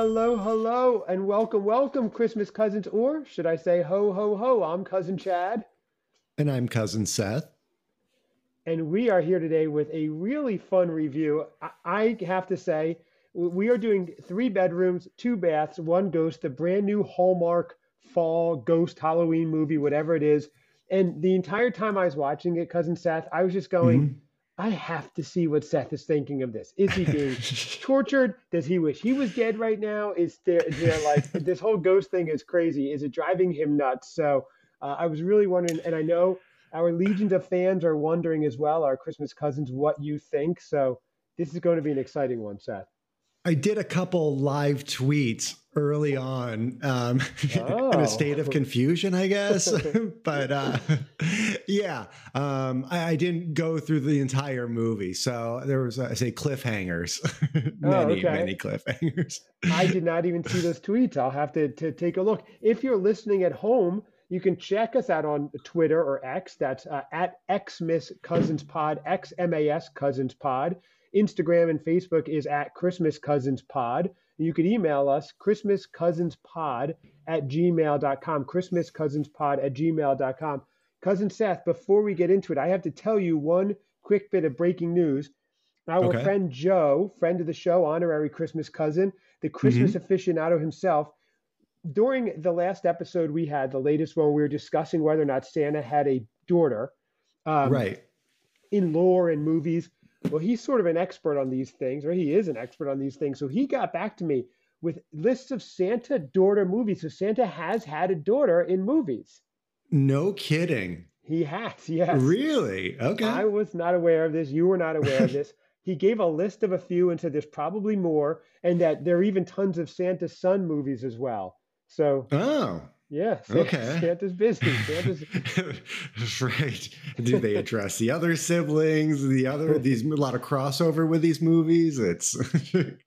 Hello, hello, and welcome, welcome, Christmas cousins, or should I say ho, ho, ho? I'm cousin Chad. And I'm cousin Seth. And we are here today with a really fun review. I, I have to say, we are doing three bedrooms, two baths, one ghost, the brand new Hallmark fall ghost Halloween movie, whatever it is. And the entire time I was watching it, cousin Seth, I was just going, mm-hmm I have to see what Seth is thinking of this. Is he being tortured? Does he wish he was dead right now? Is there, is there like this whole ghost thing is crazy? Is it driving him nuts? So uh, I was really wondering, and I know our legions of fans are wondering as well, our Christmas cousins, what you think. So this is going to be an exciting one, Seth. I did a couple live tweets early on um, oh. in a state of oh. confusion, I guess. but uh, yeah, um, I, I, didn't go through the entire movie. So there was, uh, I say, cliffhangers, many, oh, okay. many cliffhangers. I did not even see those tweets. I'll have to, to take a look. If you're listening at home, you can check us out on Twitter or X. That's uh, at Xmas Cousins Pod, X M A S Cousins Pod. Instagram and Facebook is at Christmas Cousins Pod. You can email us, christmascousinspod at gmail.com, christmascousinspod at gmail.com. Cousin Seth, before we get into it, I have to tell you one quick bit of breaking news. Our okay. friend Joe, friend of the show, honorary Christmas cousin, the Christmas mm-hmm. aficionado himself, during the last episode we had, the latest one, we were discussing whether or not Santa had a daughter. Um, right. In lore and movies. Well, he's sort of an expert on these things, or he is an expert on these things. So he got back to me with lists of Santa daughter movies. So Santa has had a daughter in movies. No kidding. He has, yes. Really? Okay. I was not aware of this. You were not aware of this. He gave a list of a few and said there's probably more, and that there are even tons of Santa's son movies as well. So, oh, yeah. Okay. Santa's busy. Santa's right. Do they address the other siblings? The other these a lot of crossover with these movies. It's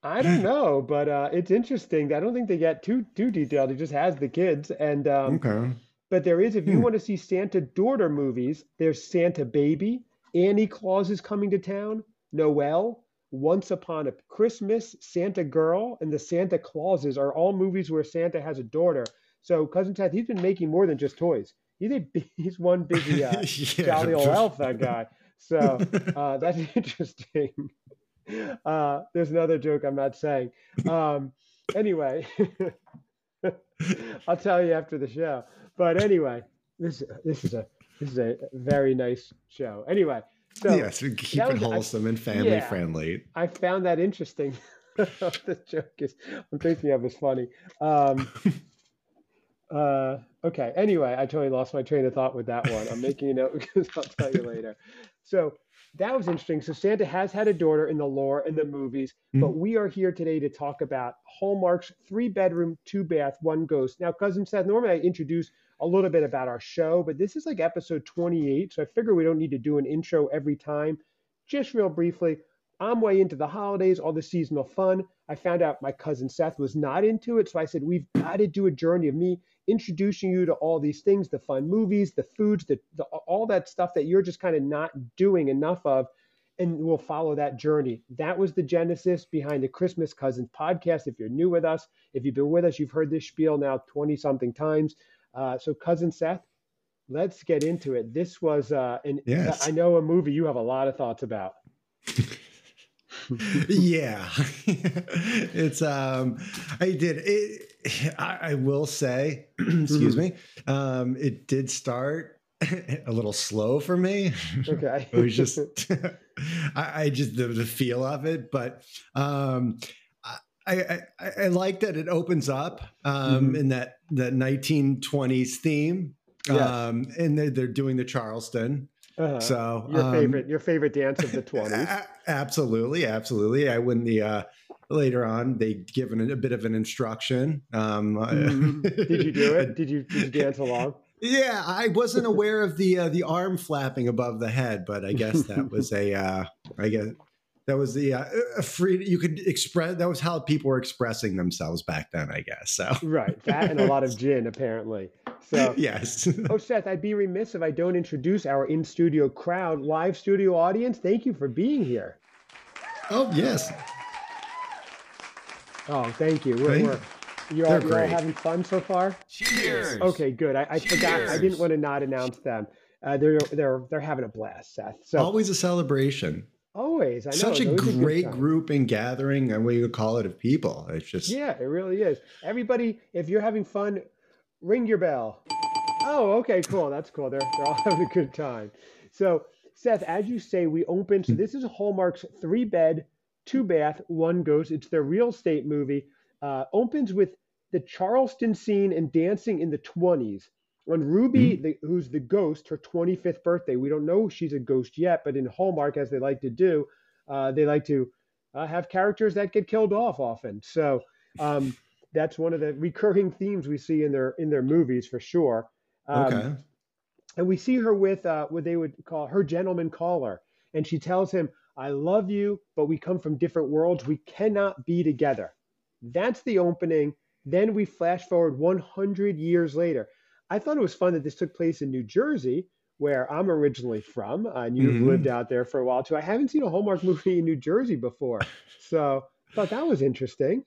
I don't know, but uh, it's interesting. I don't think they get too too detailed. It just has the kids and um, okay. But there is, if you hmm. want to see Santa daughter movies, there's Santa Baby, Annie Claus is coming to town, Noel, Once Upon a Christmas, Santa Girl, and the Santa Clauses are all movies where Santa has a daughter. So cousin Ted, he's been making more than just toys. He's a he's one busy uh, yeah, jolly old elf that guy. So uh, that's interesting. Uh, there's another joke I'm not saying. Um, anyway, I'll tell you after the show. But anyway, this this is a this is a very nice show. Anyway, so yes, we keep it wholesome I, and family yeah, friendly. I found that interesting. the joke is I'm thinking of is funny. Um, uh, okay. Anyway, I totally lost my train of thought with that one. I'm making a note because I'll tell you later. So that was interesting. So Santa has had a daughter in the lore in the movies, mm-hmm. but we are here today to talk about Hallmark's three bedroom, two bath, one ghost. Now, cousin Seth, normally I introduce a little bit about our show, but this is like episode 28, so I figure we don't need to do an intro every time. Just real briefly, I'm way into the holidays, all the seasonal fun. I found out my cousin Seth was not into it, so I said we've got to do a journey of me introducing you to all these things, the fun movies, the foods, the, the all that stuff that you're just kind of not doing enough of and we'll follow that journey. That was the genesis behind the Christmas Cousins podcast. If you're new with us, if you've been with us, you've heard this spiel now 20 something times. Uh, so, Cousin Seth, let's get into it. This was, uh, an, yes. I know a movie you have a lot of thoughts about. yeah, it's, um, I did it. I, I will say, excuse mm-hmm. me, um, it did start a little slow for me. Okay. it was just, I, I, just, the, the feel of it, but, um, I, I, I like that it opens up um, mm-hmm. in that that 1920s theme, yes. um, and they're, they're doing the Charleston. Uh-huh. So your um, favorite, your favorite dance of the 20s? absolutely, absolutely. I when the uh, later on they given a bit of an instruction. Um, mm-hmm. Did you do it? Did you did you dance along? Yeah, I wasn't aware of the uh, the arm flapping above the head, but I guess that was a uh, I guess that was the uh, a free you could express that was how people were expressing themselves back then i guess so right that and a lot of gin apparently so yes oh seth i'd be remiss if i don't introduce our in studio crowd live studio audience thank you for being here oh yes Oh, thank you. We're, we're, you're, all, you're all having fun so far. Cheers. Okay, good. I, I forgot. I didn't want to not announce them. Uh, they're they're they're having a blast, Seth. So always a celebration. Always, I know. Such a great a group and gathering, and we would call it of people. It's just yeah, it really is. Everybody, if you're having fun, ring your bell. Oh, okay, cool. That's cool. They're they're all having a good time. So, Seth, as you say, we opened. So this is Hallmark's three bed, two bath, one ghost. It's their real estate movie. Uh, opens with the Charleston scene and dancing in the 20s. When Ruby, mm-hmm. the, who's the ghost, her 25th birthday, we don't know she's a ghost yet, but in Hallmark, as they like to do, uh, they like to uh, have characters that get killed off often. So um, that's one of the recurring themes we see in their in their movies for sure. Um, okay. And we see her with uh, what they would call her gentleman caller, and she tells him, "I love you, but we come from different worlds. We cannot be together." That's the opening. Then we flash forward 100 years later. I thought it was fun that this took place in New Jersey, where I'm originally from, and you've mm-hmm. lived out there for a while too. I haven't seen a Hallmark movie in New Jersey before, so I thought that was interesting.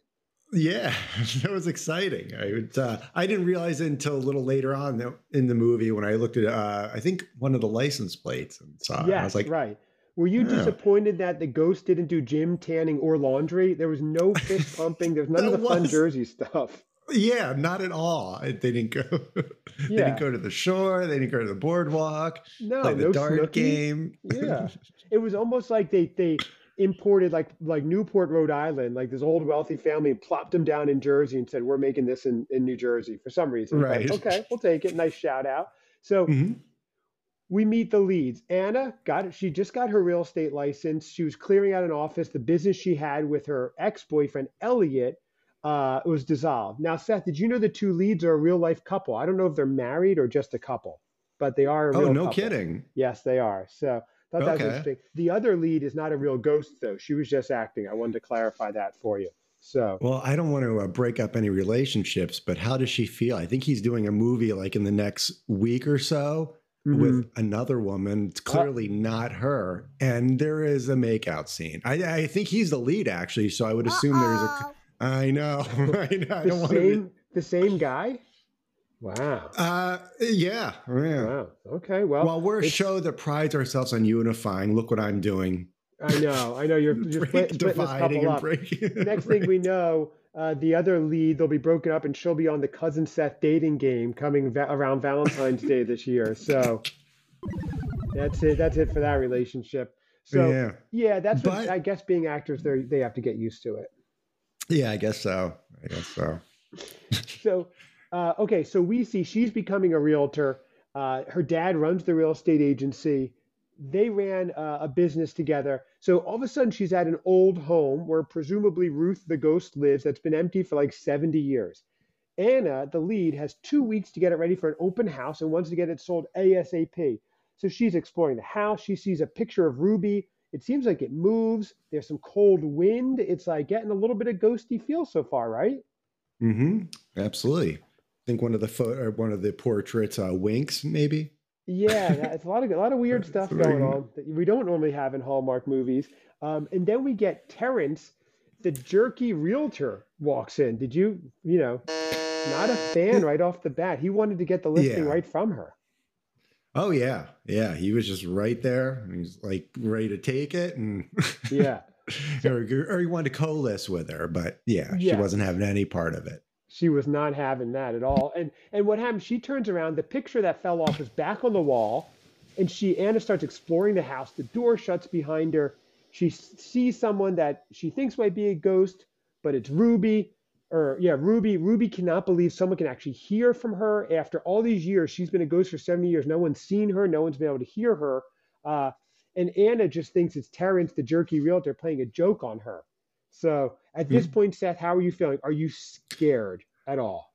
Yeah, that was exciting. I would, uh, I didn't realize it until a little later on in the movie when I looked at, uh, I think one of the license plates and saw. Yeah, I was like, right. Were you yeah. disappointed that the ghost didn't do gym, tanning, or laundry? There was no fist pumping. There's none of the was. fun Jersey stuff. Yeah, not at all. They didn't go. they didn't go to the shore. They didn't go to the boardwalk. No, play the no dart snooky. game. yeah, it was almost like they they imported like like Newport, Rhode Island, like this old wealthy family, plopped them down in Jersey and said, "We're making this in in New Jersey for some reason." Right. But, okay, we'll take it. Nice shout out. So. Mm-hmm. We meet the leads. Anna got it. She just got her real estate license. She was clearing out an office. The business she had with her ex boyfriend, Elliot, uh, was dissolved. Now, Seth, did you know the two leads are a real life couple? I don't know if they're married or just a couple, but they are. oh, no couple. kidding. Yes, they are. So thought okay. that was interesting. The other lead is not a real ghost, though. She was just acting. I wanted to clarify that for you. So, well, I don't want to uh, break up any relationships, but how does she feel? I think he's doing a movie like in the next week or so mm-hmm. with another woman. It's uh, clearly uh, not her, and there is a makeout scene. I, I think he's the lead, actually. So I would assume Uh-oh. there's a I know. I know. I don't same, want to. The same guy. Wow. Uh, yeah. Yeah. Wow. Okay. Well, well, we're a show that prides ourselves on unifying. Look what I'm doing. I know. I know. You're, you're split, splitting this couple up. Next thing we know, uh, the other lead they'll be broken up, and she'll be on the cousin Seth dating game coming va- around Valentine's Day this year. So that's it. That's it for that relationship. So yeah, yeah that's but, what I guess being actors, they they have to get used to it. Yeah, I guess so. I guess so. so, uh, okay, so we see she's becoming a realtor. Uh, her dad runs the real estate agency. They ran uh, a business together. So all of a sudden, she's at an old home where presumably Ruth the ghost lives that's been empty for like 70 years. Anna, the lead, has two weeks to get it ready for an open house and wants to get it sold ASAP. So she's exploring the house. She sees a picture of Ruby it seems like it moves. There's some cold wind. It's like getting a little bit of ghosty feel so far, right? Mm-hmm. Absolutely. I think one of the fo- one of the portraits uh, winks, maybe. Yeah, it's a lot of a lot of weird stuff going on that we don't normally have in Hallmark movies. Um, and then we get Terrence, the jerky realtor, walks in. Did you, you know, not a fan right off the bat? He wanted to get the listing yeah. right from her. Oh yeah, yeah. He was just right there. He's like ready to take it, and yeah, or, or he wanted to co-list with her, but yeah, yeah, she wasn't having any part of it. She was not having that at all. And and what happened? She turns around. The picture that fell off is back on the wall, and she Anna starts exploring the house. The door shuts behind her. She sees someone that she thinks might be a ghost, but it's Ruby or yeah, Ruby. Ruby cannot believe someone can actually hear from her after all these years. She's been a ghost for 70 years. No one's seen her. No one's been able to hear her. Uh, and Anna just thinks it's Terrence, the jerky realtor, playing a joke on her. So at this mm-hmm. point, Seth, how are you feeling? Are you scared at all?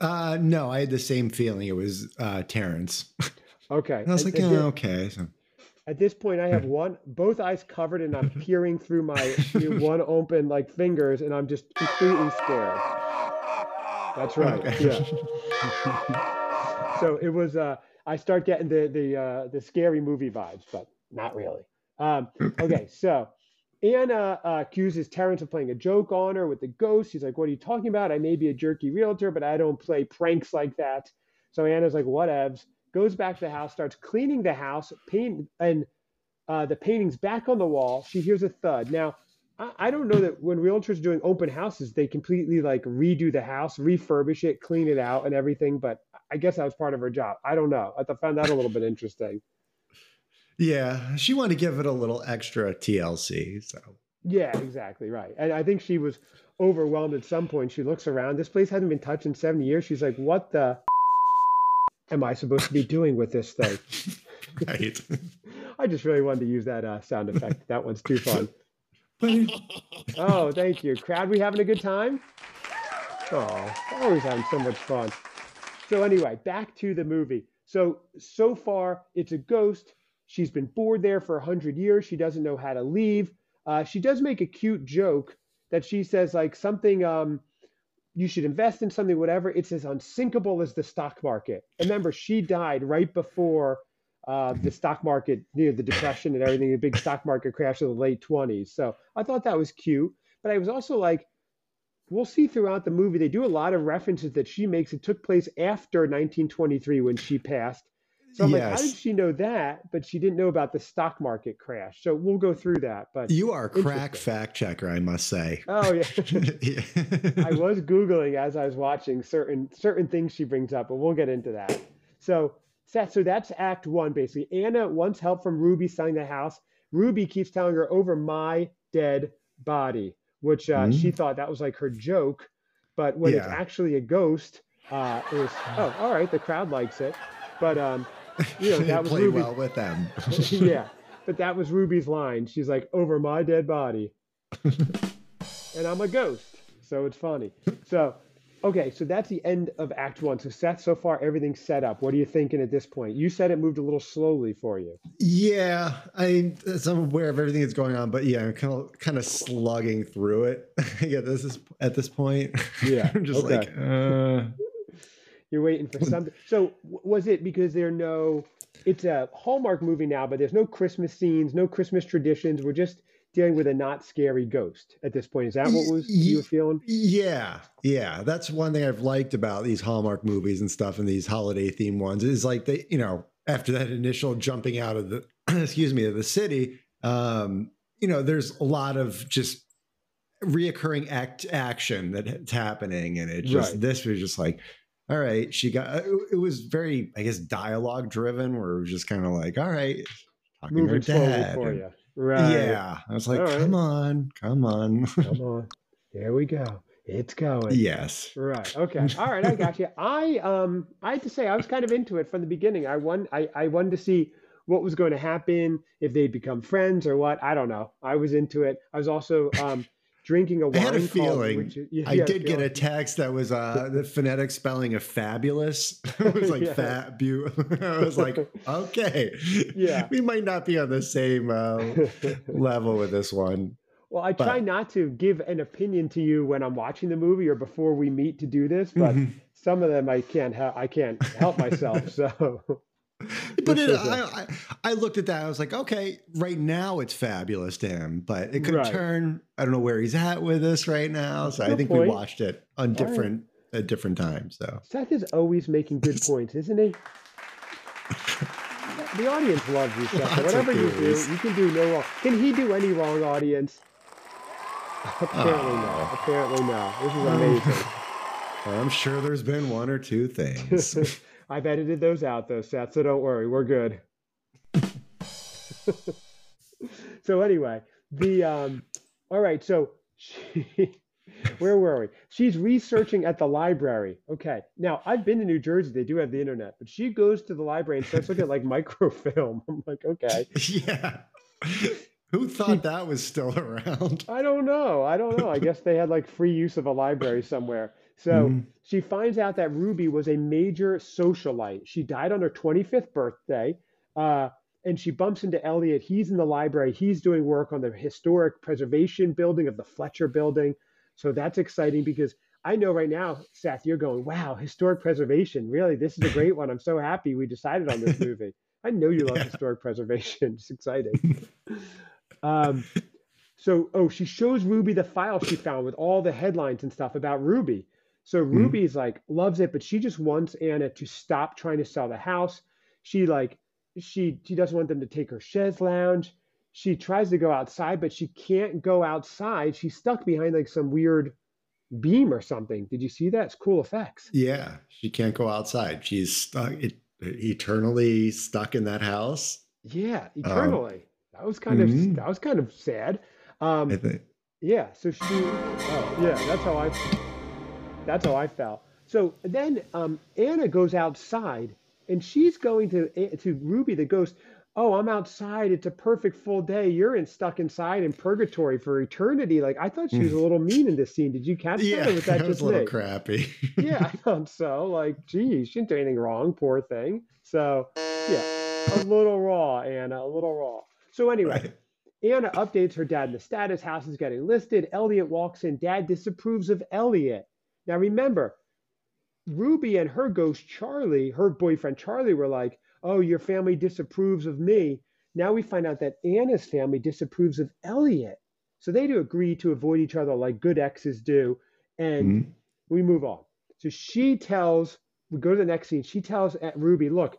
Uh, no, I had the same feeling. It was uh, Terrence. Okay. And I was like, yeah, okay. So. At this point, I have one, both eyes covered, and I'm peering through my one open like fingers, and I'm just completely scared. That's right. Okay. Yeah. so it was. Uh, I start getting the the uh, the scary movie vibes, but not really. Um, okay, so Anna uh, accuses Terrence of playing a joke on her with the ghost. He's like, What are you talking about? I may be a jerky realtor, but I don't play pranks like that. So Anna's like, Whatevs. Goes back to the house, starts cleaning the house, paint, and uh, the painting's back on the wall. She hears a thud. Now, I, I don't know that when realtors are doing open houses, they completely like redo the house, refurbish it, clean it out, and everything. But I guess that was part of her job. I don't know. I found that a little bit interesting. Yeah, she wanted to give it a little extra TLC. So yeah, exactly right. And I think she was overwhelmed at some point. She looks around. This place hasn't been touched in 70 years. She's like, "What the am I supposed to be doing with this thing?" right. I just really wanted to use that uh, sound effect. That one's too fun. oh, thank you. Crowd, we having a good time? Oh, always having so much fun. So anyway, back to the movie. So so far, it's a ghost She's been bored there for 100 years. She doesn't know how to leave. Uh, she does make a cute joke that she says, like, something, um, you should invest in something, whatever. It's as unsinkable as the stock market. Remember, she died right before uh, the stock market, you know, the depression and everything, the big stock market crash of the late 20s. So I thought that was cute. But I was also like, we'll see throughout the movie, they do a lot of references that she makes. It took place after 1923 when she passed. So I'm yes. like, how did she know that? But she didn't know about the stock market crash. So we'll go through that. But you are a crack fact checker, I must say. Oh yeah. I was googling as I was watching certain certain things she brings up, but we'll get into that. So Seth, so that's Act One basically. Anna wants help from Ruby selling the house. Ruby keeps telling her over my dead body, which uh, mm-hmm. she thought that was like her joke, but when yeah. it's actually a ghost, uh, it was oh all right, the crowd likes it, but um you know, that was play Ruby. well with them. yeah, but that was Ruby's line. She's like, "Over my dead body," and I'm a ghost, so it's funny. So, okay, so that's the end of Act One. So, Seth, so far everything's set up. What are you thinking at this point? You said it moved a little slowly for you. Yeah, I I'm aware of everything that's going on, but yeah, I'm kind of kind of slugging through it. yeah, this is at this point. Yeah, I'm just okay. like. Uh... You're waiting for something. So was it because there are no? It's a Hallmark movie now, but there's no Christmas scenes, no Christmas traditions. We're just dealing with a not scary ghost at this point. Is that what was you were feeling? Yeah, yeah. That's one thing I've liked about these Hallmark movies and stuff, and these holiday theme ones is like they, you know, after that initial jumping out of the, excuse me, of the city, um, you know, there's a lot of just reoccurring act action that's happening, and it just right. this was just like all right, she got uh, it was very, I guess, dialogue driven, where it was just kind of like, all right, talking Moving to her dad. For you. Right. Yeah. I was like, right. come on, come on. come on. There we go. It's going. Yes. Right. Okay. All right. I got you. I um I had to say I was kind of into it from the beginning. I won I, I wanted to see what was going to happen, if they'd become friends or what. I don't know. I was into it. I was also um drinking a wine. I had a feeling. Called, I did get a text that was uh, the phonetic spelling of fabulous. it was like yeah. fab. I was like, okay, yeah, we might not be on the same uh, level with this one. Well, I but, try not to give an opinion to you when I'm watching the movie or before we meet to do this, but mm-hmm. some of them I can't. Ha- I can't help myself. So but it, I, I, looked at that. I was like, okay, right now it's fabulous to him, but it could right. turn. I don't know where he's at with this right now. So good I think point. we watched it on different right. at different times. So Seth is always making good points, isn't he? the audience loves you, Seth. So whatever you do, you can do no wrong. Can he do any wrong, audience? Apparently oh. no. Ah. Apparently no. This is ah. amazing. I'm sure there's been one or two things. I've edited those out though, Seth, so don't worry, we're good. so anyway, the um all right, so she where were we? She's researching at the library. Okay. Now I've been to New Jersey, they do have the internet, but she goes to the library and starts looking at like microfilm. I'm like, okay. Yeah. Who thought that was still around? I don't know. I don't know. I guess they had like free use of a library somewhere. So mm-hmm. she finds out that Ruby was a major socialite. She died on her 25th birthday. Uh, and she bumps into Elliot. He's in the library. He's doing work on the historic preservation building of the Fletcher building. So that's exciting because I know right now, Seth, you're going, wow, historic preservation. Really, this is a great one. I'm so happy we decided on this movie. I know you love yeah. historic preservation. It's exciting. um, so oh, she shows Ruby the file she found with all the headlines and stuff about Ruby. So Ruby's like loves it, but she just wants Anna to stop trying to sell the house. She like she she doesn't want them to take her chaise lounge. She tries to go outside, but she can't go outside. She's stuck behind like some weird beam or something. Did you see that? It's cool effects. Yeah, she can't go outside. She's stuck it, eternally stuck in that house. Yeah, eternally. Um, that was kind mm-hmm. of that was kind of sad. Um, I think. Yeah. So she. Oh, yeah. That's how I. That's how I felt. So then um, Anna goes outside, and she's going to eh, to Ruby the ghost. Oh, I'm outside. It's a perfect full day. You're in stuck inside in purgatory for eternity. Like I thought she was a little mean in this scene. Did you catch yeah, that? Was that, that was a little me? crappy. yeah, I thought so. Like, geez, she didn't do anything wrong. Poor thing. So, yeah, a little raw, Anna. A little raw. So anyway, right. Anna updates her dad in the status. House is getting listed. Elliot walks in. Dad disapproves of Elliot. Now remember, Ruby and her ghost Charlie, her boyfriend Charlie, were like, "Oh, your family disapproves of me." Now we find out that Anna's family disapproves of Elliot. So they do agree to avoid each other like good exes do, and mm-hmm. we move on. So she tells, we go to the next scene. She tells Ruby, "Look,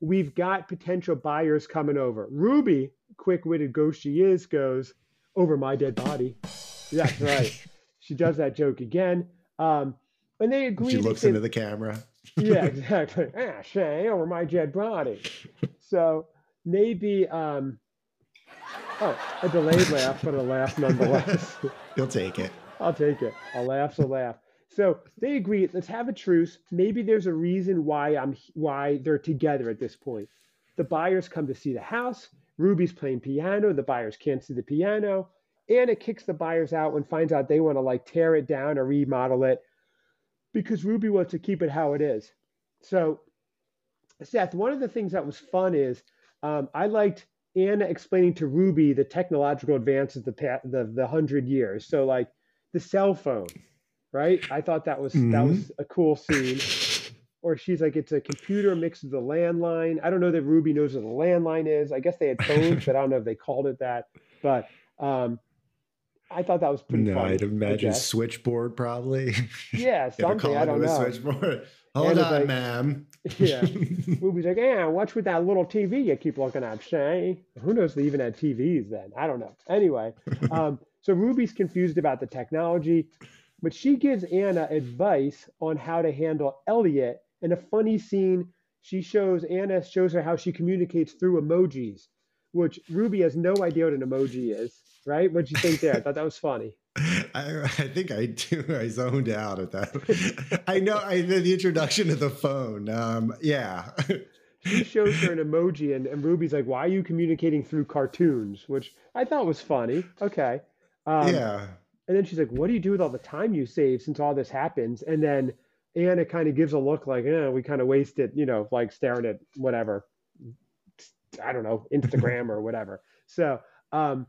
we've got potential buyers coming over." Ruby quick-witted ghost she is goes over my dead body. That's right. she does that joke again. Um, and they agree. She looks into the camera. yeah, exactly. ah, Shay, over my dead body. So maybe, um, oh, a delayed laugh, but a laugh nonetheless. You'll take it. I'll take it. A laugh's a laugh. So they agree. Let's have a truce. Maybe there's a reason why I'm why they're together at this point. The buyers come to see the house. Ruby's playing piano. The buyers can't see the piano. Anna kicks the buyers out and finds out they want to like tear it down or remodel it because Ruby wants to keep it how it is. So, Seth, one of the things that was fun is um, I liked Anna explaining to Ruby the technological advances the the the hundred years. So like the cell phone, right? I thought that was mm-hmm. that was a cool scene or she's like, it's a computer mixed with a landline. I don't know that Ruby knows what a landline is. I guess they had phones, but I don't know if they called it that. But um, I thought that was pretty. No, funny, I'd imagine switchboard probably. Yeah, something I don't know. Switchboard. Hold on, like, ma'am. yeah, Ruby's like, yeah, watch with that little TV you keep looking at, Shay. Who knows? They even had TVs then. I don't know. Anyway, um, so Ruby's confused about the technology, but she gives Anna advice on how to handle Elliot in a funny scene, she shows Anna shows her how she communicates through emojis, which Ruby has no idea what an emoji is. Right? What do you think there? I thought that was funny. I, I think I do. I zoned out at that. I know I the introduction of the phone. Um, yeah. she shows her an emoji, and, and Ruby's like, "Why are you communicating through cartoons?" Which I thought was funny. Okay. Um, yeah. And then she's like, "What do you do with all the time you save since all this happens?" And then it kind of gives a look like, eh, we kind of wasted, you know, like staring at whatever, I don't know, Instagram or whatever. So, um,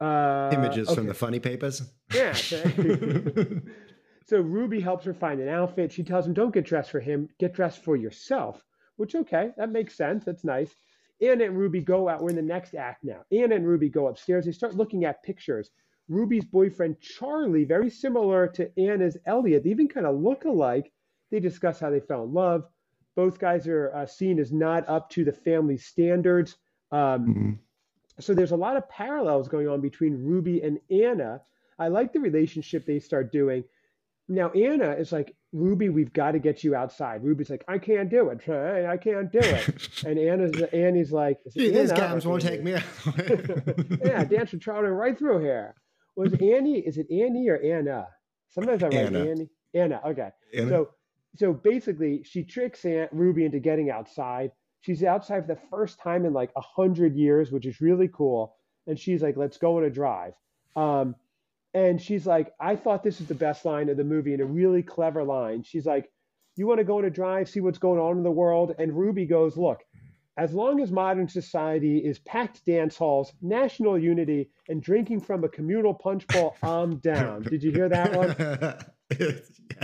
uh, images okay. from the funny papers. Yeah. so Ruby helps her find an outfit. She tells him, "Don't get dressed for him. Get dressed for yourself." Which okay, that makes sense. That's nice. Anna and Ruby go out. We're in the next act now. Anna and Ruby go upstairs. They start looking at pictures. Ruby's boyfriend Charlie, very similar to Anna's Elliot. They even kind of look alike. They discuss how they fell in love. Both guys are uh, seen as not up to the family standards. Um, mm-hmm. So there's a lot of parallels going on between Ruby and Anna. I like the relationship they start doing. Now Anna is like, Ruby, we've got to get you outside. Ruby's like, I can't do it. I can't do it. and Anna's Annie's like, these guys won't take me out. yeah, dance with Charlie right through here was Annie? Is it Annie or Anna? Sometimes I write Anna. Annie. Anna. Okay. Anna. So so basically, she tricks Aunt Ruby into getting outside. She's outside for the first time in like a hundred years, which is really cool. And she's like, "Let's go on a drive." Um, and she's like, "I thought this is the best line of the movie, and a really clever line." She's like, "You want to go on a drive, see what's going on in the world?" And Ruby goes, "Look, as long as modern society is packed dance halls, national unity, and drinking from a communal punch bowl, I'm down. Did you hear that one? yes.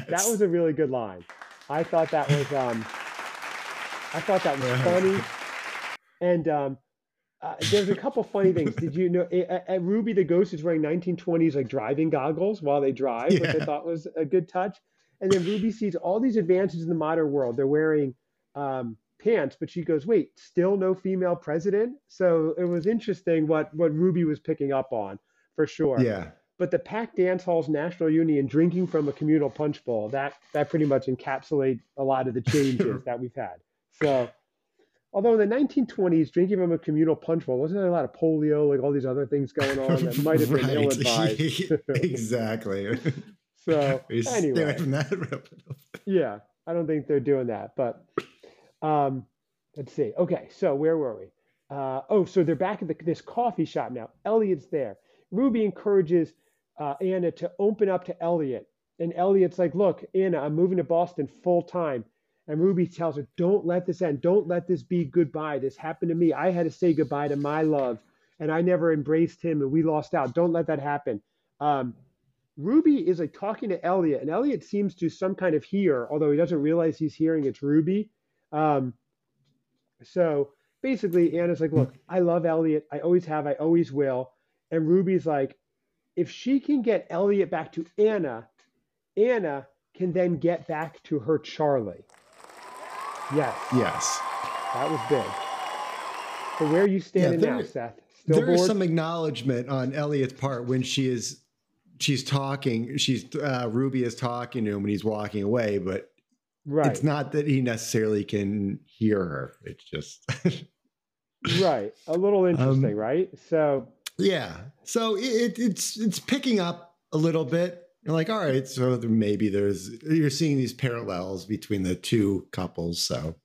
That was a really good line. I thought that was um, I thought that was funny. And um, uh, there's a couple funny things. Did you know at, at, Ruby the Ghost is wearing 1920s like driving goggles while they drive, yeah. which I thought was a good touch. And then Ruby sees all these advances in the modern world. They're wearing um, pants, but she goes, "Wait, still no female president?" So it was interesting what what Ruby was picking up on for sure. Yeah. But the packed dance halls, national union, drinking from a communal punch bowl, that that pretty much encapsulate a lot of the changes that we've had. So although in the 1920s, drinking from a communal punch bowl wasn't there a lot of polio, like all these other things going on that might have been right. ill-advised. exactly. so anyway, yeah, I don't think they're doing that, but um, let's see. Okay, so where were we? Uh, oh, so they're back at the, this coffee shop now. Elliot's there. Ruby encourages uh, Anna to open up to Elliot. And Elliot's like, Look, Anna, I'm moving to Boston full time. And Ruby tells her, Don't let this end. Don't let this be goodbye. This happened to me. I had to say goodbye to my love, and I never embraced him, and we lost out. Don't let that happen. Um, Ruby is like talking to Elliot, and Elliot seems to some kind of hear, although he doesn't realize he's hearing it's Ruby. Um, so basically, Anna's like, Look, I love Elliot. I always have. I always will. And Ruby's like, if she can get Elliot back to Anna, Anna can then get back to her Charlie. Yes. Yes. That was big. So where are you standing yeah, there, now, Seth? Still there bored? is some acknowledgement on Elliot's part when she is she's talking. She's uh, Ruby is talking to him when he's walking away, but right. it's not that he necessarily can hear her. It's just right. A little interesting, um, right? So yeah. So it, it's it's picking up a little bit. You're like, all right, so maybe there's you're seeing these parallels between the two couples. So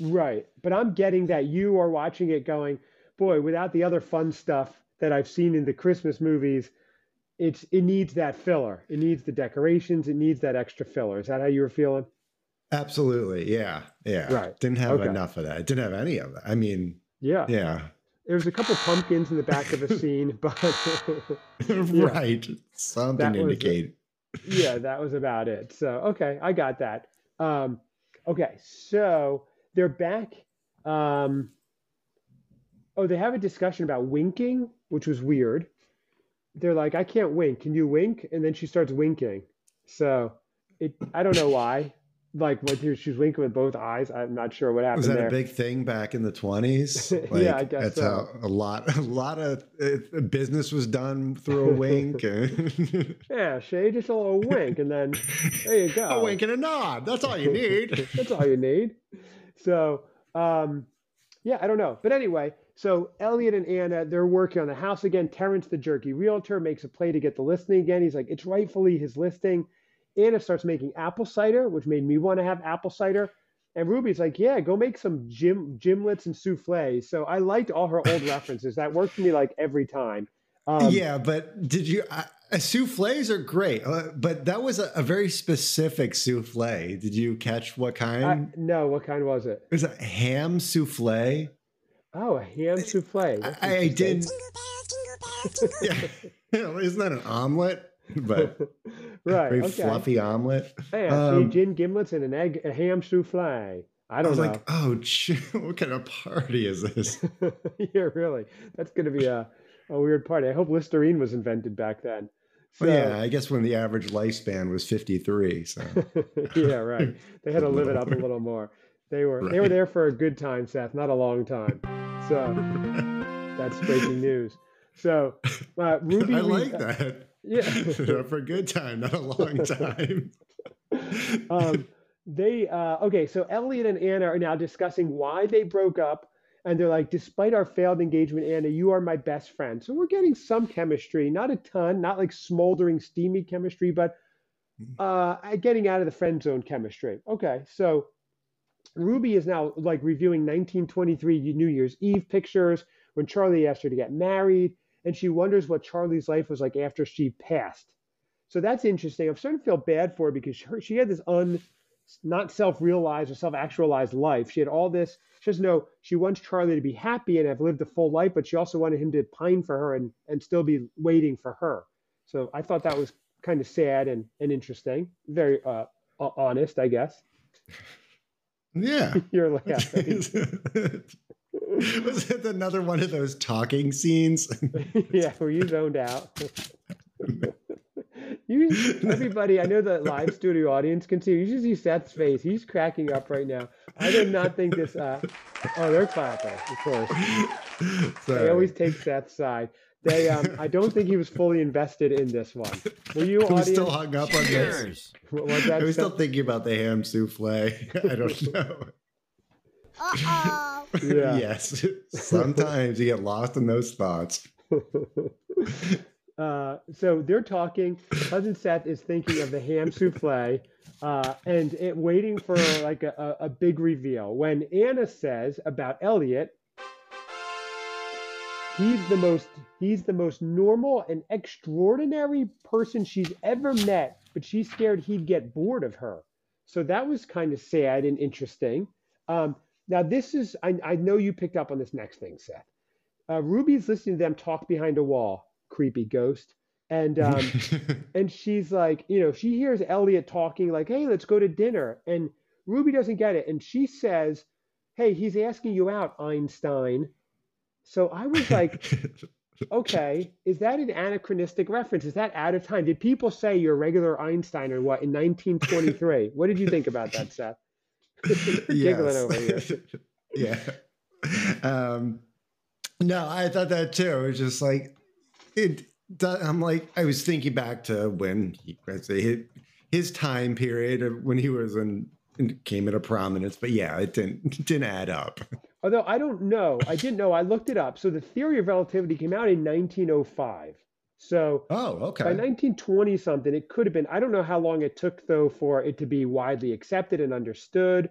right, but I'm getting that you are watching it, going, boy, without the other fun stuff that I've seen in the Christmas movies, it's it needs that filler. It needs the decorations. It needs that extra filler. Is that how you were feeling? Absolutely. Yeah. Yeah. Right. Didn't have okay. enough of that. It didn't have any of that. I mean, yeah. Yeah. There was a couple pumpkins in the back of a scene, but yeah, right, something indicate. yeah, that was about it. So okay, I got that. Um, okay, so they're back. Um, oh, they have a discussion about winking, which was weird. They're like, "I can't wink. Can you wink?" And then she starts winking. So it, I don't know why like when she was winking with both eyes. I'm not sure what happened. Was that there. a big thing back in the 20s? Like, yeah, I guess that's so. how a lot, a lot of uh, business was done through a wink. yeah, Shay, just a little wink, and then there you go. A wink and a nod. That's all you need. that's all you need. So, um, yeah, I don't know, but anyway. So Elliot and Anna, they're working on the house again. Terrence, the jerky realtor, makes a play to get the listing again. He's like, it's rightfully his listing. Anna starts making apple cider, which made me want to have apple cider. And Ruby's like, yeah, go make some gin gimlets and souffles. So I liked all her old references. That worked for me like every time. Um, yeah, but did you? Uh, souffles are great, uh, but that was a, a, very specific souffle. Did you catch what kind? Uh, no, what kind was it? It was a ham souffle. Oh, a ham souffle. I, I didn't. yeah. Isn't that an omelet? but right, very okay. fluffy omelet. Hey, I um, see gin gimlets and an egg, a ham souffle. I don't I know. like, oh, what kind of party is this? yeah, really. That's going to be a, a weird party. I hope Listerine was invented back then. So, well, yeah, I guess when the average lifespan was 53. So yeah, right. They had to live it up a little more. They were right. they were there for a good time, Seth, not a long time. So that's breaking news. So uh, Ruby, I like that. Yeah. for a good time, not a long time. um, they uh, okay, so Elliot and Anna are now discussing why they broke up. And they're like, despite our failed engagement, Anna, you are my best friend. So we're getting some chemistry, not a ton, not like smoldering, steamy chemistry, but mm-hmm. uh, getting out of the friend zone chemistry. Okay, so Ruby is now like reviewing 1923 New Year's Eve pictures when Charlie asked her to get married and she wonders what Charlie's life was like after she passed. So that's interesting. I'm starting to feel bad for her because she, she had this un, not self-realized or self-actualized life. She had all this. She doesn't know. She wants Charlie to be happy and have lived a full life, but she also wanted him to pine for her and and still be waiting for her. So I thought that was kind of sad and and interesting. Very uh, honest, I guess. Yeah, you're laughing. Was it another one of those talking scenes? yeah, were you zoned out? you, everybody, I know the live studio audience can see. You should see Seth's face. He's cracking up right now. I did not think this. Uh, oh, they're clapping, of course. Sorry. They always take Seth's side. They, um, I don't think he was fully invested in this one. Were you? Audience? still hung up on this. What was that? I was still thinking about the ham souffle. I don't know. Uh-oh. Yeah. yes. Sometimes you get lost in those thoughts. Uh, so they're talking. Cousin Seth is thinking of the ham souffle uh, and it, waiting for like a, a, big reveal. When Anna says about Elliot, he's the most he's the most normal and extraordinary person she's ever met, but she's scared he'd get bored of her. So that was kind of sad and interesting. Um, now this is I, I know you picked up on this next thing, Seth. Uh, Ruby's listening to them talk behind a wall creepy ghost. And um, and she's like, you know, she hears Elliot talking like, "Hey, let's go to dinner." And Ruby doesn't get it, and she says, "Hey, he's asking you out, Einstein." So I was like, okay, is that an anachronistic reference? Is that out of time? Did people say you're a regular Einstein or what in 1923? what did you think about that, Seth? Giggling over here. yeah. Um, no, I thought that too. It was just like, it I'm like I was thinking back to when he his, his time period of when he was in came into prominence, but yeah, it didn't didn't add up. Although I don't know, I didn't know. I looked it up. So the theory of relativity came out in 1905. So oh, okay. By 1920 something, it could have been. I don't know how long it took though for it to be widely accepted and understood.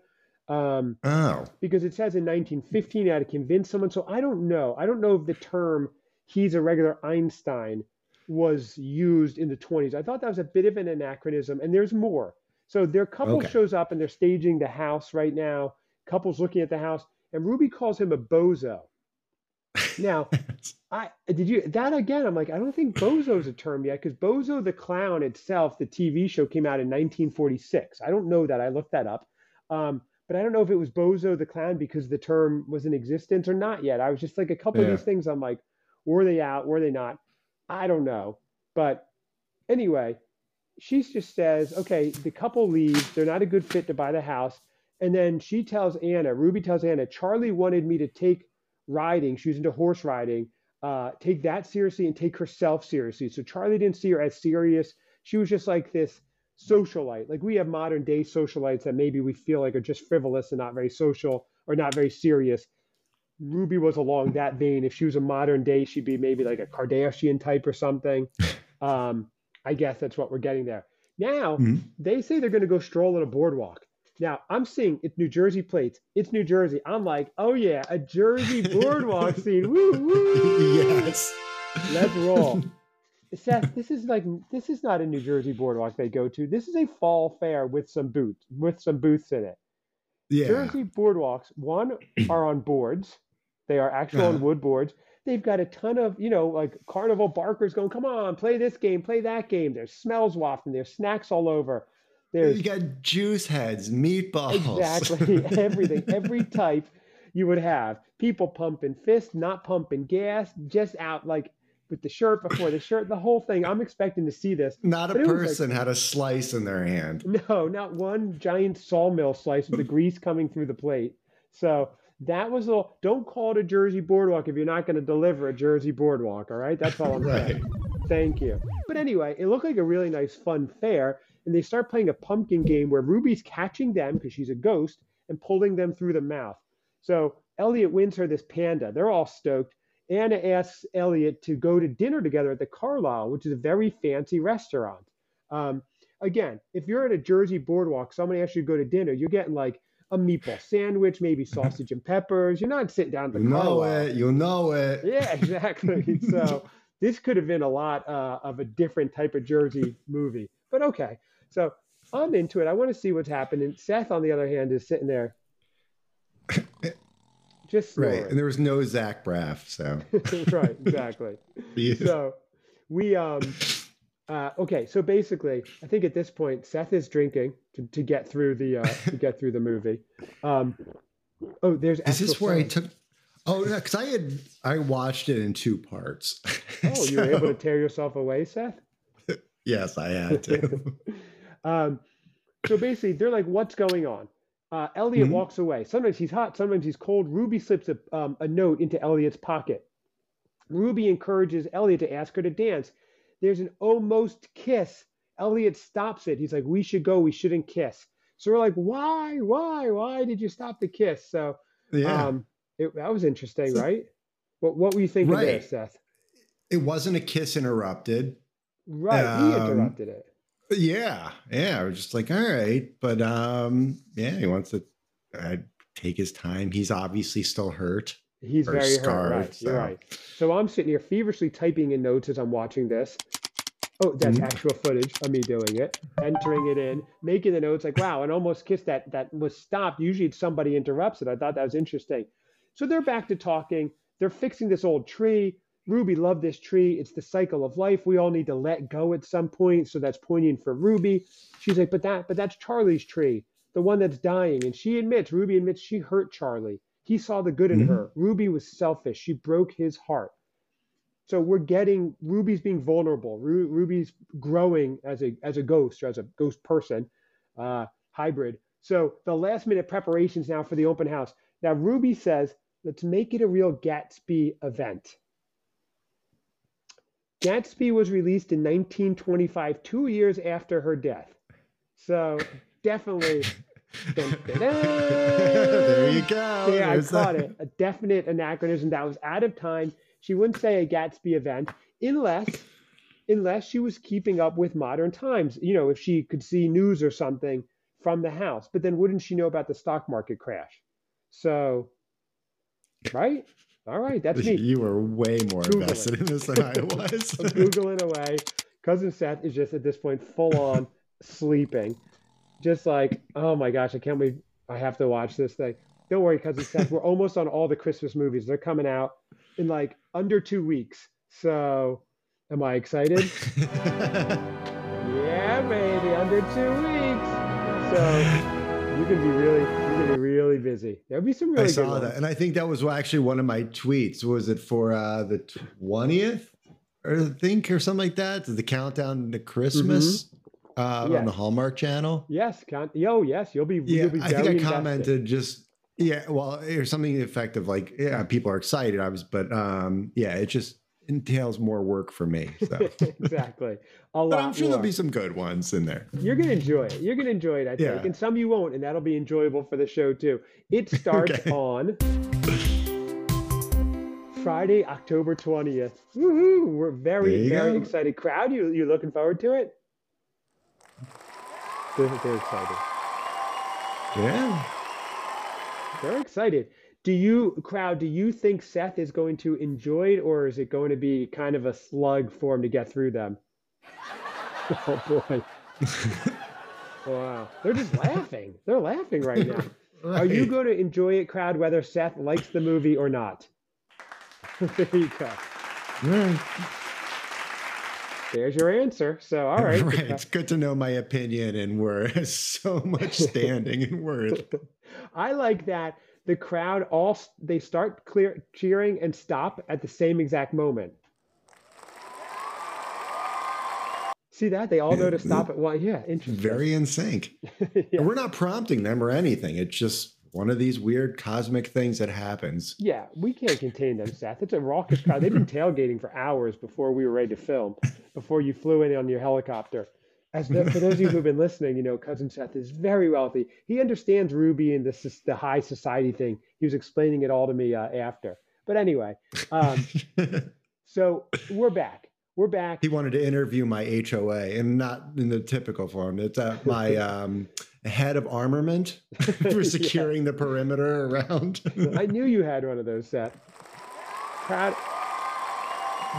Um, oh, because it says in 1915 I had to convince someone. So I don't know. I don't know if the term he's a regular Einstein was used in the 20s. I thought that was a bit of an anachronism, and there's more. So their couple okay. shows up and they're staging the house right now. Couple's looking at the house, and Ruby calls him a bozo. Now, I did you that again? I'm like, I don't think bozo's a term yet because Bozo the Clown itself, the TV show, came out in 1946. I don't know that. I looked that up. Um, but I don't know if it was Bozo the Clown because the term was in existence or not yet. I was just like a couple yeah. of these things. I'm like, were they out? Were they not? I don't know. But anyway, she just says, okay, the couple leaves. They're not a good fit to buy the house. And then she tells Anna, Ruby tells Anna, Charlie wanted me to take riding. She was into horse riding. Uh, take that seriously and take herself seriously. So Charlie didn't see her as serious. She was just like this socialite. Like we have modern day socialites that maybe we feel like are just frivolous and not very social or not very serious. Ruby was along that vein. If she was a modern day, she'd be maybe like a Kardashian type or something. Um, I guess that's what we're getting there. Now mm-hmm. they say they're going to go stroll on a boardwalk. Now I'm seeing it's New Jersey plates. It's New Jersey. I'm like, oh yeah, a Jersey boardwalk scene. Woo woo. Yes. Let's roll. Seth, this is like this is not a New Jersey boardwalk they go to. This is a fall fair with some booths with some booths in it. Yeah. Jersey boardwalks, one are on boards they are actual uh-huh. on wood boards. They've got a ton of, you know, like carnival barkers going, come on, play this game, play that game. There's smells wafting, there's snacks all over. There's you got juice heads, meatballs. Exactly. Everything, every type you would have. People pumping fists, not pumping gas, just out like with the shirt before the shirt, the whole thing. I'm expecting to see this. Not a person like, had a slice in their hand. No, not one giant sawmill slice with the grease coming through the plate. So that was a don't call it a Jersey boardwalk if you're not going to deliver a Jersey boardwalk. All right, that's all I'm right. saying. Thank you. But anyway, it looked like a really nice, fun fair, and they start playing a pumpkin game where Ruby's catching them because she's a ghost and pulling them through the mouth. So Elliot wins her this panda. They're all stoked. Anna asks Elliot to go to dinner together at the Carlyle, which is a very fancy restaurant. Um, again, if you're at a Jersey boardwalk, somebody asks you to go to dinner, you're getting like a meatball sandwich, maybe sausage and peppers. You're not sitting down at the you know it. You know it. Yeah, exactly. so this could have been a lot uh, of a different type of Jersey movie. But okay, so I'm into it. I want to see what's happening. Seth, on the other hand, is sitting there. Just snoring. right, and there was no Zach Braff, so right, exactly. so we um uh, okay, so basically, I think at this point, Seth is drinking to, to get through the uh, to get through the movie. Um, oh, there's is this where I took? Oh, because I had I watched it in two parts. Oh, you were able to tear yourself away, Seth? Yes, I had to. um, so basically, they're like, "What's going on?" Uh, Elliot mm-hmm. walks away. Sometimes he's hot, sometimes he's cold. Ruby slips a, um, a note into Elliot's pocket. Ruby encourages Elliot to ask her to dance. There's an almost kiss. Elliot stops it. He's like, "We should go. We shouldn't kiss." So we're like, "Why? Why? Why did you stop the kiss?" So yeah. Um, it, that was interesting, so, right? What What were you thinking right. there, Seth? It wasn't a kiss interrupted. Right, um, he interrupted it. Yeah, yeah. I was just like, all right, but um, yeah, he wants to uh, take his time. He's obviously still hurt. He's very scarred, hurt. Right, so. you're right. So I'm sitting here feverishly typing in notes as I'm watching this. Oh, that's mm-hmm. actual footage of me doing it, entering it in, making the notes like, wow, and almost kissed that that was stopped. Usually somebody interrupts it. I thought that was interesting. So they're back to talking. They're fixing this old tree. Ruby loved this tree. It's the cycle of life. We all need to let go at some point. So that's poignant for Ruby. She's like, but that, but that's Charlie's tree, the one that's dying. And she admits, Ruby admits she hurt Charlie. He saw the good in mm-hmm. her. Ruby was selfish. She broke his heart. So we're getting Ruby's being vulnerable. Ru- Ruby's growing as a as a ghost or as a ghost person, uh, hybrid. So the last minute preparations now for the open house. Now Ruby says Let's make it a real Gatsby event. Gatsby was released in 1925, two years after her death. So definitely. dun, dun, dun. there you go. Yeah, There's I caught that. it. A definite anachronism that was out of time. She wouldn't say a Gatsby event unless unless she was keeping up with modern times. You know, if she could see news or something from the house. But then wouldn't she know about the stock market crash? So Right? All right, that's me. You were way more invested in this than I was. I'm Googling away. Cousin Seth is just at this point full on sleeping. Just like, oh my gosh, I can't wait. I have to watch this thing. Don't worry, Cousin Seth. We're almost on all the Christmas movies. They're coming out in like under two weeks. So, am I excited? yeah, baby, under two weeks. So, you can be really, you can be really busy. There'll be some really. I saw that, and I think that was actually one of my tweets. Was it for uh, the twentieth, or I think, or something like that? The countdown to Christmas. Mm-hmm. Uh, yes. on the Hallmark Channel. Yes, count. Yo, yes, you'll be. Yeah, you'll be I think I commented just yeah, well, or something effective like yeah, people are excited. I was, but um, yeah, it just entails more work for me. So. exactly. A lot but I'm sure more. there'll be some good ones in there. You're gonna enjoy it. You're gonna enjoy it, I think. Yeah. And some you won't, and that'll be enjoyable for the show too. It starts okay. on Friday, October 20th. Woohoo! We're very, very go. excited. Crowd, you you looking forward to it? They're, they're excited. Yeah. They're excited. Do you, crowd, do you think Seth is going to enjoy it or is it going to be kind of a slug for him to get through them? oh, boy. wow. They're just laughing. They're laughing right now. Right. Are you going to enjoy it, crowd, whether Seth likes the movie or not? there you go. Right. There's your answer. So, all right. Right. It's good to know my opinion and worth. So much standing and worth. I like that the crowd all they start clear cheering and stop at the same exact moment. See that? They all know to stop at one. Yeah, interesting. Very in sync. yeah. We're not prompting them or anything. It's just one of these weird cosmic things that happens. Yeah, we can't contain them, Seth. It's a raucous crowd. They've been tailgating for hours before we were ready to film, before you flew in on your helicopter as the, for those of you who've been listening, you know, cousin Seth is very wealthy. He understands Ruby and the the high society thing. He was explaining it all to me uh, after. But anyway, um, so we're back. We're back. He wanted to interview my HOA, and not in the typical form. It's uh, my um, head of armament for securing yeah. the perimeter around. I knew you had one of those, Seth. Proud.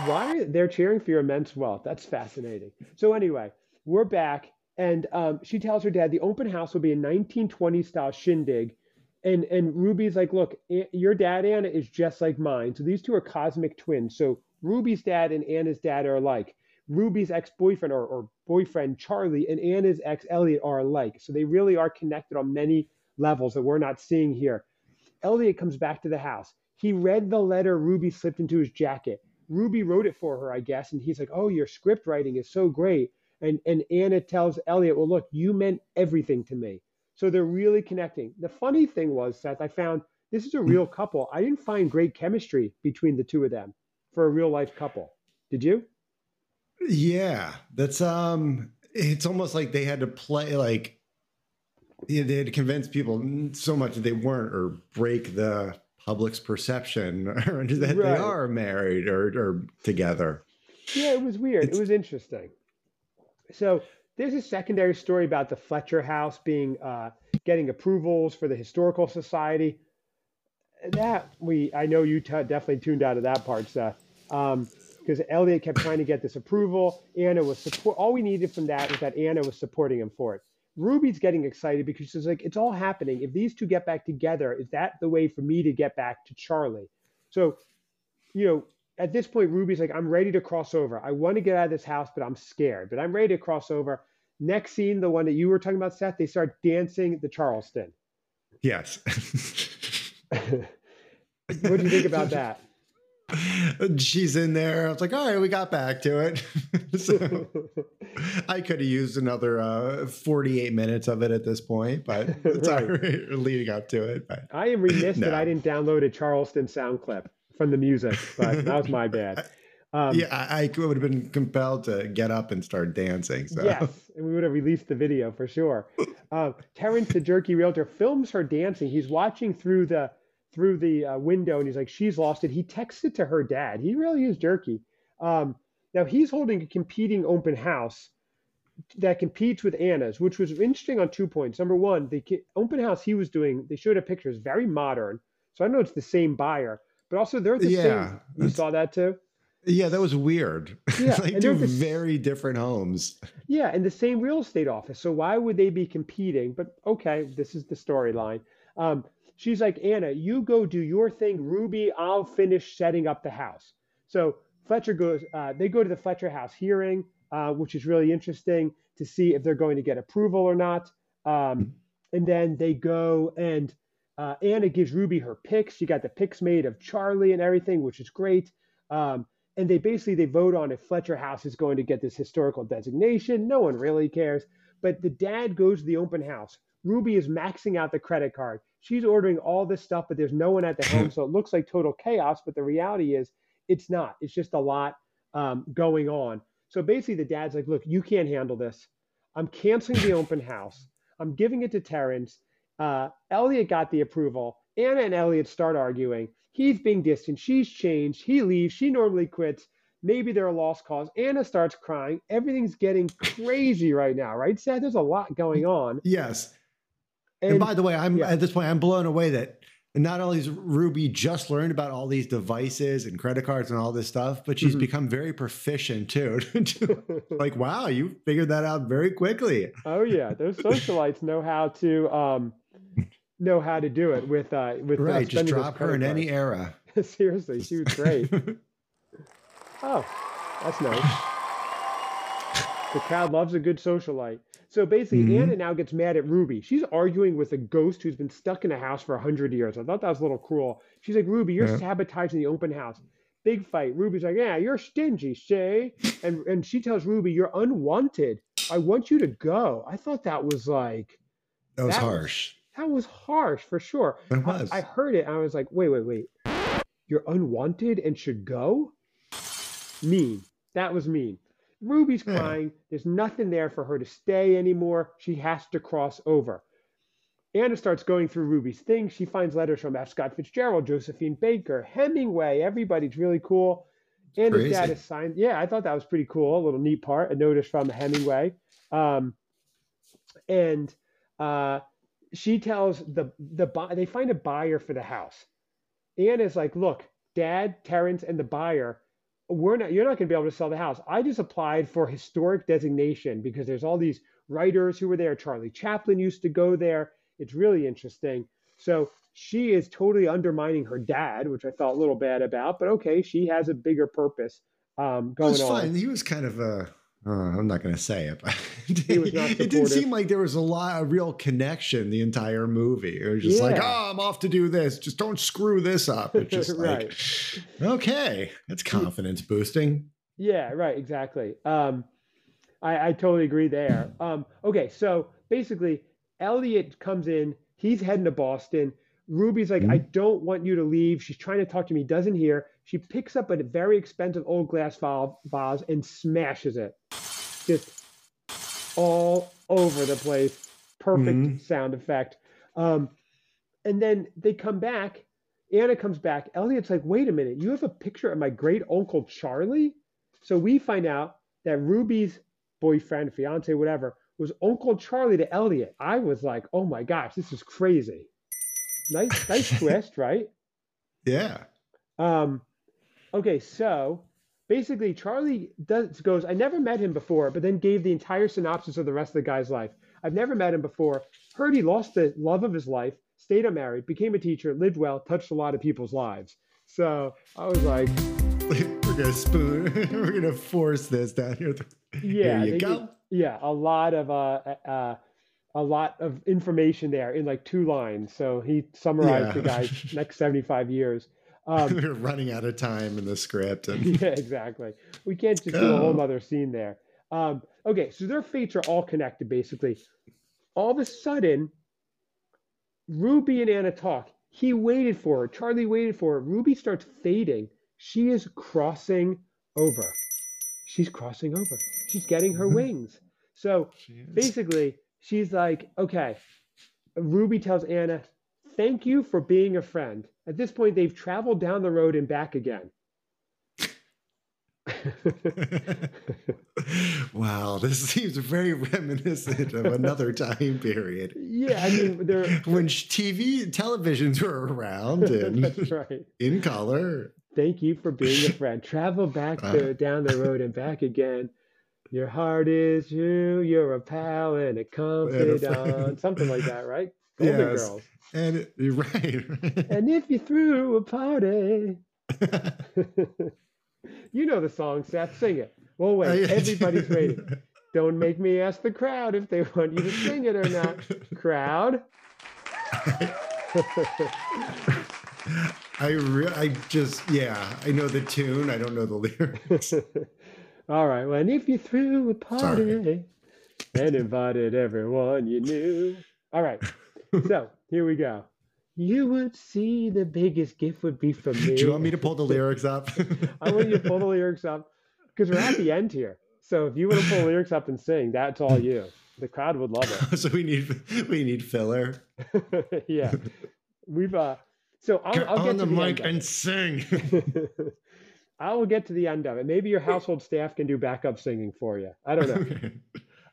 Why are they're cheering for your immense wealth? That's fascinating. So anyway, we're back, and um, she tells her dad the open house will be a 1920 style shindig. And and Ruby's like, look, your dad Anna is just like mine. So these two are cosmic twins. So Ruby's dad and Anna's dad are alike. Ruby's ex-boyfriend or, or boyfriend Charlie and Anna's ex Elliot are alike. So they really are connected on many levels that we're not seeing here. Elliot comes back to the house. He read the letter Ruby slipped into his jacket. Ruby wrote it for her, I guess, and he's like, "Oh, your script writing is so great." And and Anna tells Elliot, "Well, look, you meant everything to me." So they're really connecting. The funny thing was, Seth, I found this is a real couple. I didn't find great chemistry between the two of them for a real life couple. Did you? Yeah, that's um it's almost like they had to play like yeah, they had to convince people so much that they weren't or break the public's perception that right. they are married or, or together. Yeah, it was weird. It's, it was interesting. So there's a secondary story about the Fletcher House being uh, getting approvals for the historical society. That we, I know you t- definitely tuned out of that part, Seth. Um, because Elliot kept trying to get this approval. Anna was support. All we needed from that was that Anna was supporting him for it. Ruby's getting excited because she's like, it's all happening. If these two get back together, is that the way for me to get back to Charlie? So, you know, at this point, Ruby's like, I'm ready to cross over. I want to get out of this house, but I'm scared. But I'm ready to cross over. Next scene, the one that you were talking about, Seth, they start dancing the Charleston. Yes. what do you think about that? she's in there. I was like, all right, we got back to it. so I could have used another uh, 48 minutes of it at this point, but it's right. right. leading up to it. But I am remiss no. that I didn't download a Charleston sound clip from the music, but that was my bad. Um, yeah, I, I, would have been compelled to get up and start dancing. So. Yes, and we would have released the video for sure. Uh, Terrence, the jerky realtor, films her dancing. He's watching through the through the uh, window and he's like, she's lost it. He texts it to her dad. He really is jerky. Um, now he's holding a competing open house that competes with Anna's, which was interesting on two points. Number one, the open house he was doing, they showed a picture, is very modern. So I know it's the same buyer, but also they're the yeah, same. You saw that too? Yeah, that was weird. Yeah, like two the, very different homes. Yeah, and the same real estate office. So why would they be competing? But okay, this is the storyline. Um, She's like, Anna, you go do your thing. Ruby, I'll finish setting up the house. So Fletcher goes, uh, they go to the Fletcher house hearing, uh, which is really interesting to see if they're going to get approval or not. Um, and then they go and uh, it gives Ruby her picks. She got the picks made of Charlie and everything, which is great. Um, and they basically they vote on if Fletcher House is going to get this historical designation. No one really cares. But the dad goes to the open house. Ruby is maxing out the credit card she's ordering all this stuff, but there's no one at the home. So it looks like total chaos. But the reality is, it's not. It's just a lot um, going on. So basically, the dad's like, look, you can't handle this. I'm canceling the open house. I'm giving it to Terrence. Uh, Elliot got the approval. Anna and Elliot start arguing. He's being distant. She's changed. He leaves. She normally quits. Maybe they're a lost cause. Anna starts crying. Everything's getting crazy right now, right, Seth? There's a lot going on. Yes. And, and by the way, I'm yeah. at this point, I'm blown away that not only has Ruby just learned about all these devices and credit cards and all this stuff, but she's mm-hmm. become very proficient too. like, wow, you figured that out very quickly. Oh yeah, those socialites know how to um, know how to do it with uh, with uh, right. Uh, just drop her in any era. Seriously, she was great. oh, that's nice. The crowd loves a good socialite. So basically, mm-hmm. Anna now gets mad at Ruby. She's arguing with a ghost who's been stuck in a house for 100 years. I thought that was a little cruel. She's like, Ruby, you're yeah. sabotaging the open house. Big fight. Ruby's like, yeah, you're stingy, Shay. And, and she tells Ruby, you're unwanted. I want you to go. I thought that was like. That was that harsh. Was, that was harsh for sure. It was. I, I heard it and I was like, wait, wait, wait. You're unwanted and should go? Mean. That was mean. Ruby's crying. Yeah. There's nothing there for her to stay anymore. She has to cross over. Anna starts going through Ruby's things. She finds letters from F. Scott Fitzgerald, Josephine Baker, Hemingway. Everybody's really cool. Anna's dad is signed. Yeah, I thought that was pretty cool. A little neat part. A notice from Hemingway. Um, and uh, she tells the the they find a buyer for the house. Anna's like, look, Dad, Terrence, and the buyer we're not you're not going to be able to sell the house. I just applied for historic designation because there's all these writers who were there. Charlie chaplin used to go there. It's really interesting. So she is totally undermining her dad which i felt a little bad about but okay she has a bigger purpose um going That's on. fine. he was kind of a uh, I'm not going to say it, but it didn't seem like there was a lot, of real connection the entire movie. It was just yeah. like, oh, I'm off to do this. Just don't screw this up. It's just right. like, okay, that's confidence boosting. Yeah, right, exactly. Um, I, I totally agree there. Um, okay, so basically, Elliot comes in. He's heading to Boston. Ruby's like, mm-hmm. I don't want you to leave. She's trying to talk to me, doesn't hear. She picks up a very expensive old glass vase and smashes it. Just all over the place. Perfect mm-hmm. sound effect. Um, and then they come back. Anna comes back. Elliot's like, wait a minute, you have a picture of my great uncle Charlie? So we find out that Ruby's boyfriend, fiance, whatever, was Uncle Charlie to Elliot. I was like, oh my gosh, this is crazy. Nice, nice twist, right? Yeah. Um, okay, so basically Charlie does goes, I never met him before, but then gave the entire synopsis of the rest of the guy's life. I've never met him before. Heard he lost the love of his life, stayed unmarried, became a teacher, lived well, touched a lot of people's lives. So I was like, we're gonna spoon, we're gonna force this down here. Yeah, here you go. Did, yeah, a lot of uh, uh, a lot of information there in like two lines. So he summarized yeah. the guy's next 75 years. Um, We're running out of time in the script. And... yeah, exactly. We can't just do a whole other scene there. Um, okay, so their fates are all connected basically. All of a sudden, Ruby and Anna talk. He waited for her. Charlie waited for her. Ruby starts fading. She is crossing over. She's crossing over. She's getting her wings. So basically, she's like, okay. Ruby tells Anna, thank you for being a friend. At this point, they've traveled down the road and back again. wow, this seems very reminiscent of another time period. Yeah, I mean, there when TV televisions were around and That's right. in color. Thank you for being a friend. Travel back to, uh, down the road and back again. Your heart is true. You're a pal and a confidant. Something like that, right? Golden yes. Girls. And you're right. and if you threw a party, you know the song, Seth. Sing it. Well, wait. Everybody's waiting. Don't make me ask the crowd if they want you to sing it or not. Crowd. I re- I just yeah I know the tune I don't know the lyrics. All right. Well, and if you threw a party Sorry. and invited everyone you knew. All right. So here we go. You would see the biggest gift would be from me. Do you want me to pull the lyrics up? I want you to pull the lyrics up because we're at the end here. So if you want to pull the lyrics up and sing, that's all you. The crowd would love it. so we need we need filler. yeah, we've uh. So I'll, get, I'll get on the, the mic and sing. I will get to the end of it. Maybe your household staff can do backup singing for you. I don't know. okay.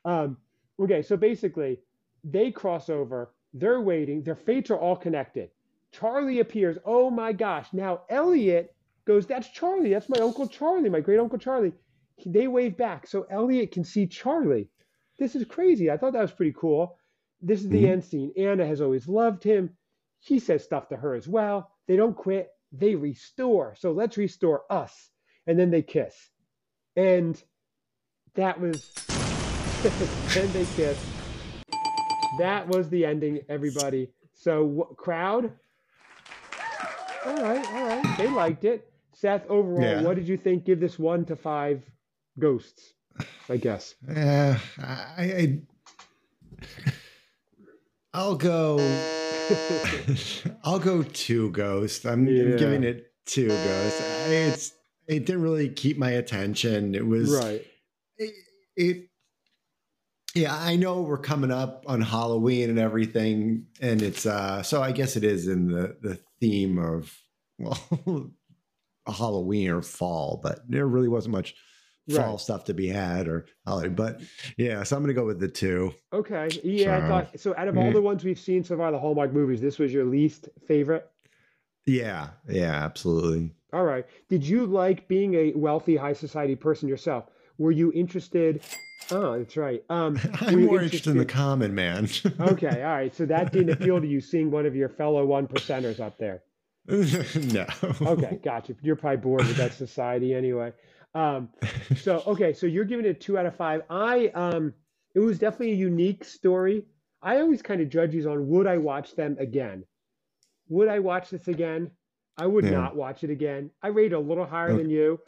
Um, okay, so basically, they cross over. They're waiting. Their fates are all connected. Charlie appears. Oh my gosh! Now Elliot goes. That's Charlie. That's my uncle Charlie. My great uncle Charlie. They wave back, so Elliot can see Charlie. This is crazy. I thought that was pretty cool. This is the mm-hmm. end scene. Anna has always loved him. He says stuff to her as well. They don't quit they restore. So let's restore us. And then they kiss. And that was, then they kiss. That was the ending, everybody. So, crowd, all right, all right. They liked it. Seth, overall, yeah. what did you think? Give this one to five ghosts, I guess. Yeah, uh, I, I I'll go. I'll go two ghosts. I'm, yeah. I'm, giving it two ghosts. It's it didn't really keep my attention. It was right. It, it yeah, I know we're coming up on Halloween and everything, and it's uh so I guess it is in the the theme of well Halloween or fall, but there really wasn't much fall right. stuff to be had or holiday. But yeah, so I'm gonna go with the two. Okay. Yeah, so, I thought so. Out of all mm-hmm. the ones we've seen so far, the Hallmark movies, this was your least favorite. Yeah. Yeah. Absolutely. All right. Did you like being a wealthy, high society person yourself? Were you interested? Oh, that's right. Um, I'm more interested... interested in the common man. okay, all right. So that didn't appeal to you, seeing one of your fellow one percenters up there. no. okay, gotcha. You're probably bored with that society anyway. Um, so okay, so you're giving it two out of five. I um, it was definitely a unique story. I always kind of judge these on would I watch them again? Would I watch this again? I would yeah. not watch it again. I rate a little higher okay. than you.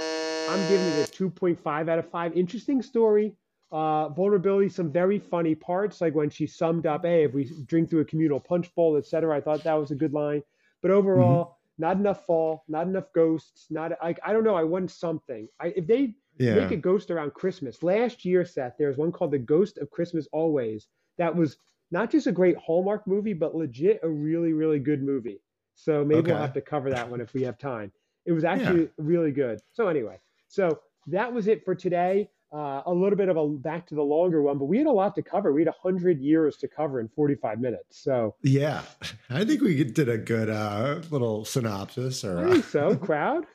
I'm giving it a 2.5 out of 5. Interesting story. Uh, vulnerability, some very funny parts, like when she summed up, hey, if we drink through a communal punch bowl, etc. I thought that was a good line. But overall, mm-hmm. not enough fall, not enough ghosts, not like I don't know, I want something. I if they yeah. make a ghost around Christmas. Last year, Seth, there was one called The Ghost of Christmas Always that was not just a great Hallmark movie, but legit a really, really good movie. So maybe okay. we'll have to cover that one if we have time. It was actually yeah. really good. So anyway, so that was it for today. Uh, a little bit of a back to the longer one, but we had a lot to cover. We had hundred years to cover in forty-five minutes. So yeah, I think we did a good uh, little synopsis. Or I think so. Crowd.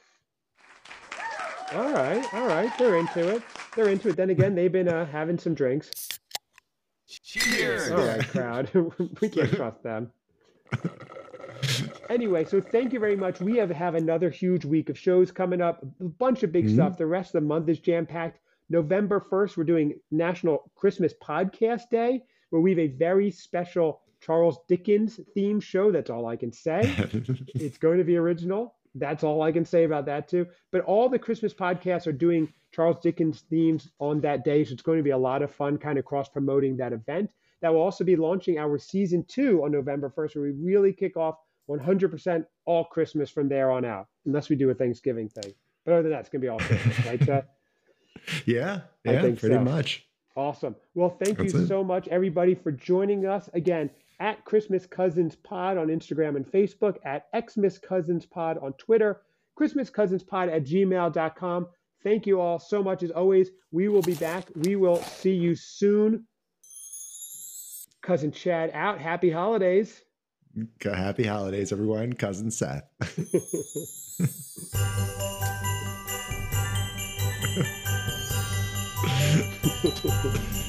All right, all right. They're into it. They're into it. Then again, they've been uh, having some drinks. Cheers. All right, crowd. we can't trust them. Anyway, so thank you very much. We have have another huge week of shows coming up. A bunch of big mm-hmm. stuff. The rest of the month is jam packed. November 1st, we're doing National Christmas Podcast Day, where we have a very special Charles Dickens theme show. That's all I can say. it's going to be original. That's all I can say about that, too. But all the Christmas podcasts are doing Charles Dickens themes on that day. So it's going to be a lot of fun, kind of cross promoting that event. That will also be launching our season two on November 1st, where we really kick off 100% all Christmas from there on out, unless we do a Thanksgiving thing. But other than that, it's going to be all Christmas, right, Seth? Yeah, yeah, pretty so. much. Awesome. Well, thank That's you it. so much, everybody, for joining us again at Christmas Cousins Pod on Instagram and Facebook, at Xmas Cousins Pod on Twitter, Christmas Cousins Pod at gmail.com. Thank you all so much as always. We will be back. We will see you soon. Cousin Chad out. Happy holidays. Happy holidays, everyone. Cousin Seth.